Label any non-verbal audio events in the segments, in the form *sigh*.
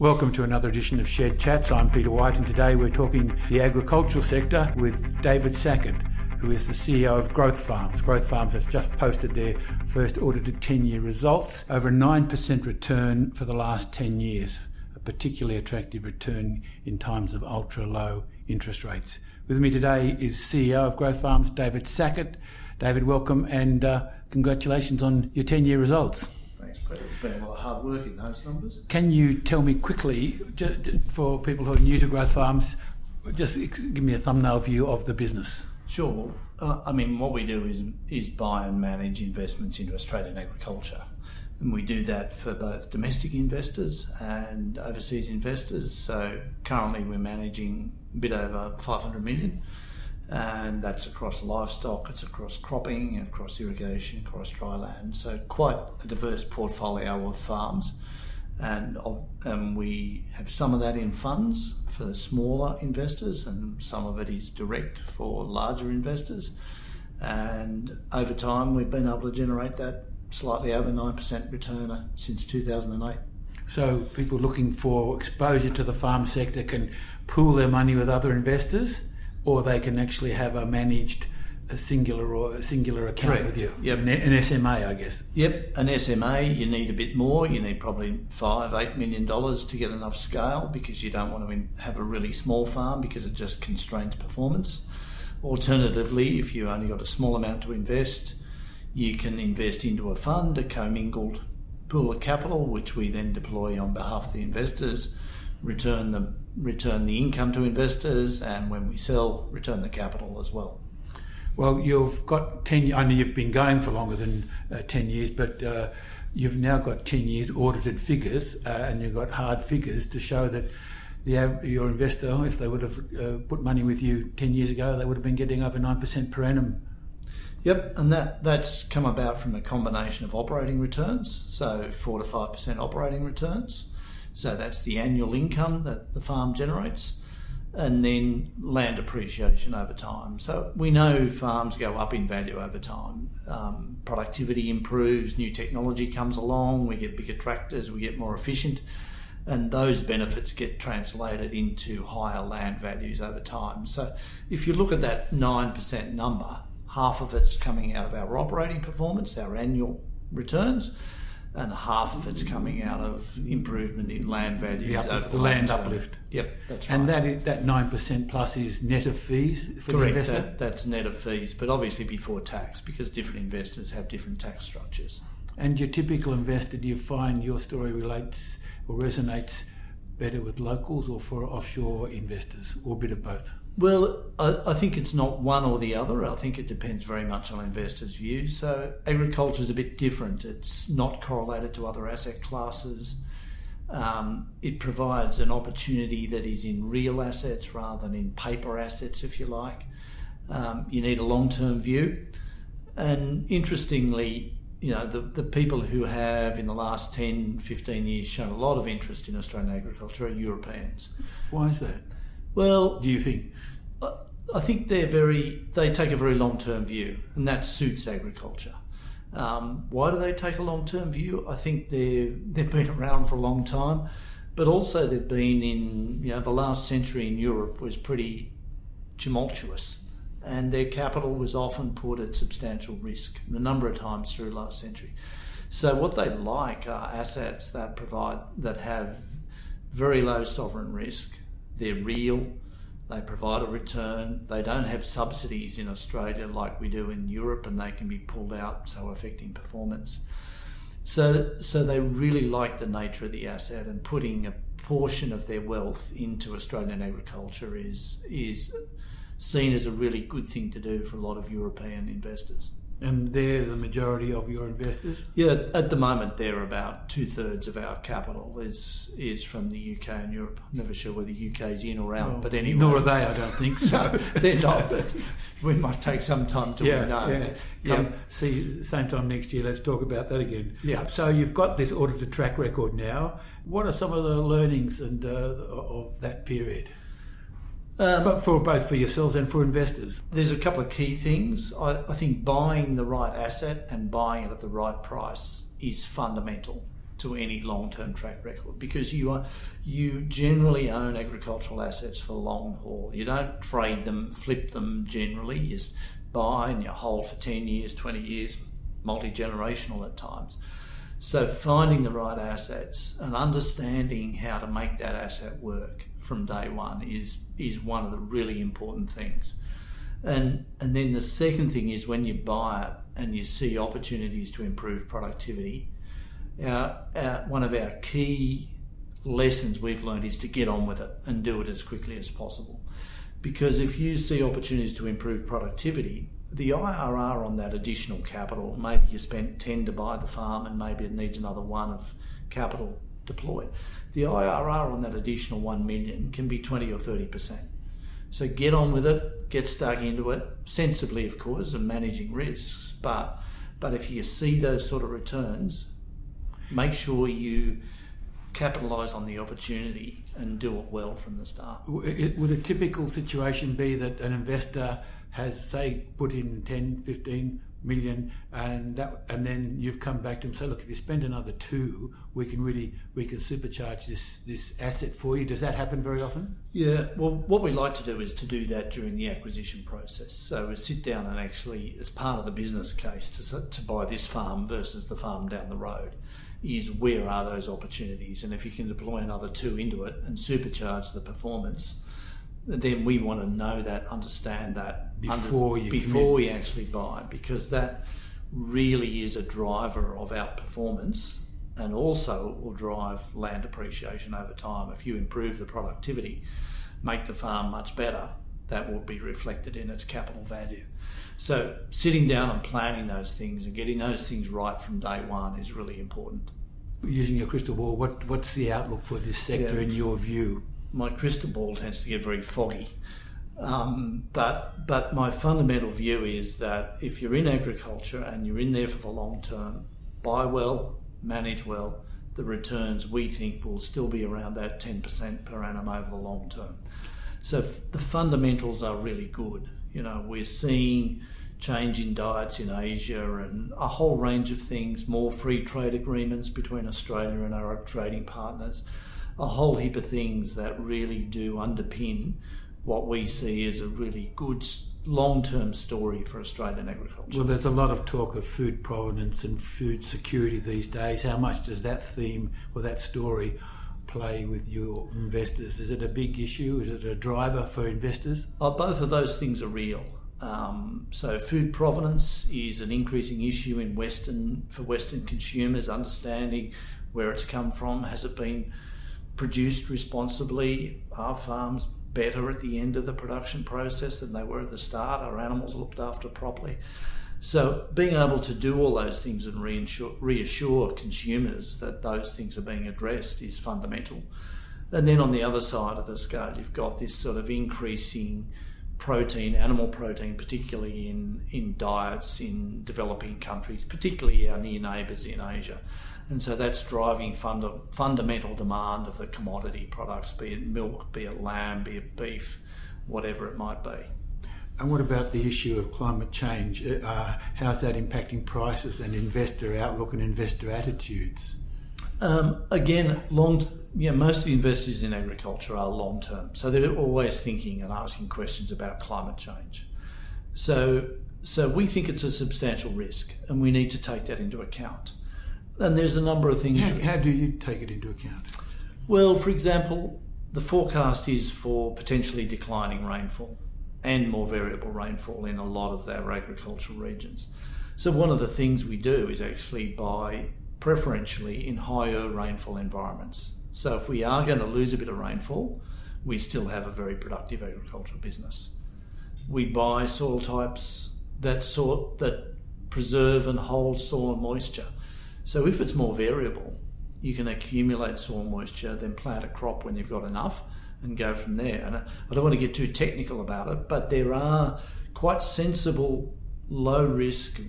Welcome to another edition of Shed Chats. I'm Peter White, and today we're talking the agricultural sector with David Sackett, who is the CEO of Growth Farms. Growth Farms has just posted their first audited 10 year results, over a 9% return for the last 10 years, a particularly attractive return in times of ultra low interest rates. With me today is CEO of Growth Farms, David Sackett. David, welcome and uh, congratulations on your 10 year results. Thanks, It's been a lot of hard work in those numbers. Can you tell me quickly, for people who are new to Growth Farms, just give me a thumbnail view of the business? Sure. Uh, I mean, what we do is is buy and manage investments into Australian agriculture, and we do that for both domestic investors and overseas investors. So currently, we're managing a bit over 500 million and that's across livestock, it's across cropping, across irrigation, across dry land. So quite a diverse portfolio of farms, and of, um, we have some of that in funds for smaller investors, and some of it is direct for larger investors. And over time, we've been able to generate that slightly over nine percent return since 2008. So people looking for exposure to the farm sector can pool their money with other investors or they can actually have a managed a singular or a singular account Correct. with you. Yep. An, an, SMA, I guess. Yep, an SMA. You need a bit more. You need probably five, eight million dollars to get enough scale because you don't want to have a really small farm because it just constrains performance. Alternatively, if you only got a small amount to invest, you can invest into a fund, a commingled pool of capital, which we then deploy on behalf of the investors, return the return the income to investors, and when we sell, return the capital as well. Well, you've got 10, I know you've been going for longer than uh, 10 years, but uh, you've now got 10 years audited figures uh, and you've got hard figures to show that the, your investor, if they would have uh, put money with you 10 years ago, they would have been getting over 9% per annum. Yep, and that, that's come about from a combination of operating returns, so 4 to 5% operating returns so that's the annual income that the farm generates, and then land appreciation over time. So we know farms go up in value over time. Um, productivity improves, new technology comes along, we get bigger tractors, we get more efficient, and those benefits get translated into higher land values over time. So if you look at that 9% number, half of it's coming out of our operating performance, our annual returns and half of it's coming out of improvement in land values the, over the, land uplift. Yep, that's right. And that is, that nine percent plus is net of fees for Correct, the investor. That, that's net of fees, but obviously before tax because different investors have different tax structures. And your typical investor, do you find your story relates or resonates better with locals or for offshore investors, or a bit of both? Well, I, I, think it's not one or the other. I think it depends very much on investors' views. So, agriculture is a bit different. It's not correlated to other asset classes. Um, it provides an opportunity that is in real assets rather than in paper assets, if you like. Um, you need a long term view. And interestingly, you know, the, the people who have in the last 10, 15 years shown a lot of interest in Australian agriculture are Europeans. Why is that? Well, do you think? I think they're very. They take a very long term view, and that suits agriculture. Um, why do they take a long term view? I think they've they've been around for a long time, but also they've been in. You know, the last century in Europe was pretty tumultuous, and their capital was often put at substantial risk a number of times through last century. So what they like are assets that provide that have very low sovereign risk they're real. They provide a return. They don't have subsidies in Australia like we do in Europe, and they can be pulled out, so affecting performance. So, so they really like the nature of the asset, and putting a portion of their wealth into Australian agriculture is is seen as a really good thing to do for a lot of European investors. And they're the majority of your investors? Yeah, at the moment they're about two thirds of our capital is is from the UK and Europe. I'm never sure whether the UK is in or out, well, but anyway. Nor are they, I don't think so. *laughs* they're so, not, but we might take some time to yeah, know. Yeah. Come, yeah. see, same time next year, let's talk about that again. Yeah. So you've got this audited track record now. What are some of the learnings and uh, of that period? Um, but for both for yourselves and for investors. There's a couple of key things. I, I, think buying the right asset and buying it at the right price is fundamental. to any long-term track record because you are you generally own agricultural assets for long haul. You don't trade them, flip them. Generally, you buy and you hold for ten years, twenty years, multi-generational at times. So finding the right assets and understanding how to make that asset work from day one is is one of the really important things. And and then the second thing is when you buy it and you see opportunities to improve productivity, our, our, one of our key lessons we've learned is to get on with it and do it as quickly as possible. Because if you see opportunities to improve productivity, the IRR on that additional capital, maybe you spent 10 to buy the farm and maybe it needs another one of capital deployed. The IRR on that additional 1 million can be 20 or 30%. So get on with it, get stuck into it, sensibly, of course, and managing risks. But but if you see those sort of returns, make sure you capitalise on the opportunity and do it well from the start. Would a typical situation be that an investor has, say, put in 10, 15 million, and that, and then you've come back to them and say, look, if you spend another two, we can really we can supercharge this this asset for you. Does that happen very often? Yeah. Well, what we like to do is to do that during the acquisition process. So we sit down and actually, as part of the business case, to to buy this farm versus the farm down the road, is where are those opportunities, and if you can deploy another two into it and supercharge the performance then we want to know that, understand that before under, before we actually buy, because that really is a driver of outperformance, and also will drive land appreciation over time. If you improve the productivity, make the farm much better, that will be reflected in its capital value. So sitting down and planning those things and getting those things right from day one is really important. Using your crystal ball, what, what's the outlook for this sector yeah. in your view? my crystal ball tends to get very foggy. Um, but but my fundamental view is that if you're in agriculture and you're in there for the long term, buy well, manage well, the returns we think will still be around that 10% per annum over the long term. So f- the fundamentals are really good. You know, we're seeing change in diets in Asia and a whole range of things, more free trade agreements between Australia and our trading partners a whole heap of things that really do underpin what we see as a really good long term story for Australian agriculture. Well, there's a lot of talk of food provenance and food security these days. How much does that theme or that story play with your investors? Is it a big issue? Is it a driver for investors? Oh, both of those things are real. Um, so, food provenance is an increasing issue in Western for Western consumers. Understanding where it's come from, has it been produced responsibly? Are farms better at the end of the production process than they were at the start? Are animals looked after properly? So, being able to do all those things and reassure, reassure consumers that those things are being addressed is fundamental. And then on the other side of the scale, you've got this sort of increasing protein, animal protein, particularly in, in diets in developing countries, particularly our near neighbours in Asia. And so that's driving funda- fundamental demand of the commodity products, be it milk, be it lamb, be it beef, whatever it might be. And what about the issue of climate change? Uh, how's that impacting prices and investor outlook and investor attitudes? Um, again, long. Yeah, most of the investors in agriculture are long term, so they're always thinking and asking questions about climate change. So, so we think it's a substantial risk, and we need to take that into account. And there's a number of things. How, how do you take it into account? Well, for example, the forecast is for potentially declining rainfall and more variable rainfall in a lot of our agricultural regions. So, one of the things we do is actually buy preferentially in higher rainfall environments. So, if we are going to lose a bit of rainfall, we still have a very productive agricultural business. We buy soil types that sort that preserve and hold soil moisture. So if it's more variable, you can accumulate soil moisture, then plant a crop when you've got enough and go from there. And I don't want to get too technical about it, but there are quite sensible, low risk,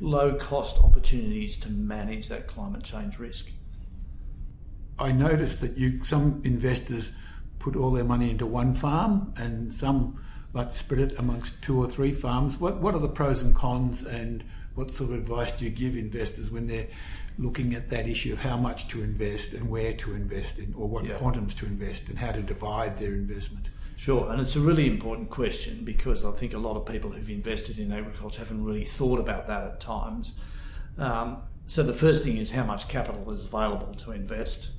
low cost opportunities to manage that climate change risk. I noticed that you some investors put all their money into one farm and some like spread it amongst two or three farms. What what are the pros and cons and what sort of advice do you give investors when they're looking at that issue of how much to invest and where to invest in, or what Yeah. quantums to invest, and how to divide their investment. Sure, and it's a really important question because I think a lot of people who've invested in agriculture haven't really thought about that at times. Um, so the first thing is how much capital is available to invest.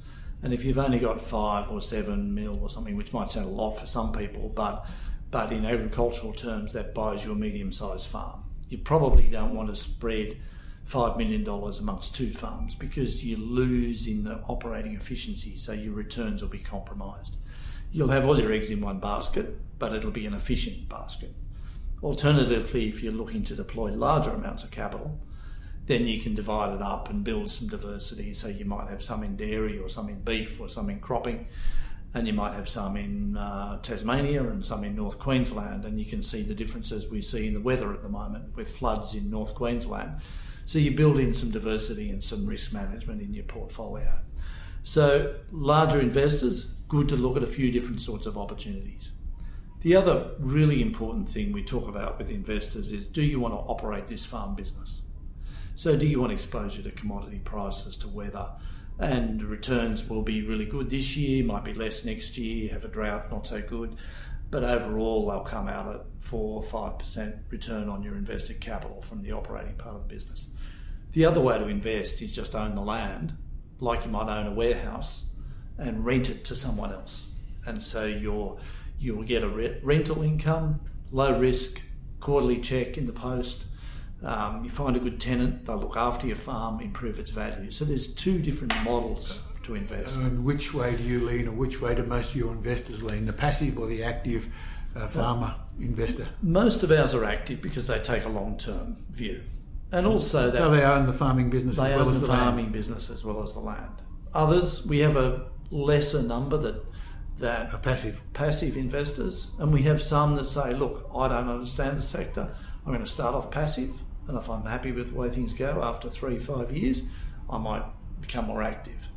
And if you've only got five or seven mil or something, which might sound a lot for some people, but but in agricultural terms, that buys you a medium-sized farm. You probably don't want to spread five million dollars amongst two farms because you lose in the operating efficiency, so your returns will be compromised. You'll have all your eggs in one basket, but it'll be an efficient basket. Alternatively, if you're looking to deploy larger amounts of capital, then you can divide it up and build some diversity. So you might have some in dairy or some in beef or some in cropping, and you might have some in uh, Tasmania and some in North Queensland. And you can see the differences we see in the weather at the moment with floods in North Queensland. So you build in some diversity and some risk management in your portfolio. So larger investors, good to look at a few different sorts of opportunities. The other really important thing we talk about with investors is do you want to operate this farm business? So, do you want exposure to commodity prices, to weather? And returns will be really good this year, might be less next year, have a drought, not so good. But overall, they'll come out at 4 or 5% return on your invested capital from the operating part of the business. The other way to invest is just own the land, like you might own a warehouse, and rent it to someone else. And so you're, you'll get a re- rental income, low risk, quarterly check in the post. Um, you find a good tenant, they'll look after your farm, improve its value. So there's two different models to invest. And which way do you lean, or which way do most of your investors lean, the passive or the active uh, farmer investor? Most of ours are active because they take a long term view. And also that So they own the farming business they as well own as the the land. farming business as well as the land. Others, we have a lesser number that that A passive. passive investors, and we have some that say, "Look, I don't understand the sector. I'm going to start off passive, and if I'm happy with the way things go after three, five years, I might become more active."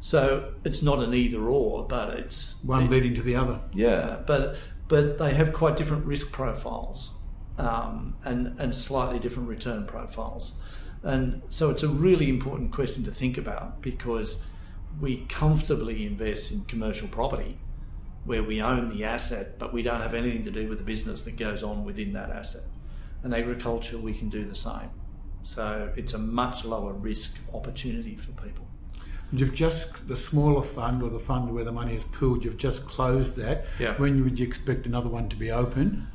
So it's not an either or, but it's One leading to the other. yeah, but but they have quite different risk profiles um, and and slightly different return profiles, and so it's a really important question to think about because we comfortably invest in commercial property where we own the asset, but we don't have anything to do with the business that goes on within that asset. And agriculture, we can do the same. So it's a much lower risk opportunity for people. You've just the smaller fund or the fund where the money is pooled. You've just closed that. Yeah. When would you expect another one to be open?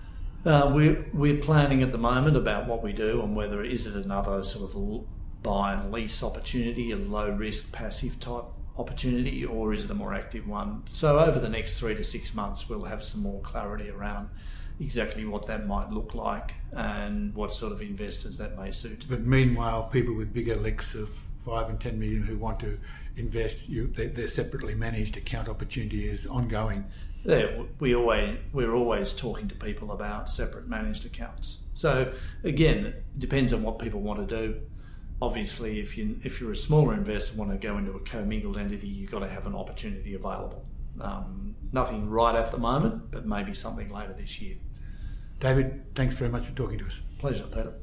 Uh, we're, we're planning at the moment about what we do and whether is it another sort of buy and lease opportunity, a low risk passive type opportunity, or is it a more active one? So over the next three to six months, we'll have some more clarity around exactly what that might look like and what sort of investors that may suit. But meanwhile, people with bigger licks of five and ten million who want to invest, you, they, they're separately managed. Account opportunity is ongoing. Yeah, we always we're always talking to people about separate managed accounts. So again, it depends on what people want to do. Obviously, if you if you're a smaller investor want to go into a commingled entity, you've got to have an opportunity available. Um, nothing right at the moment, but maybe something later this year. David, thanks very much for talking to us. Pleasure, Peter.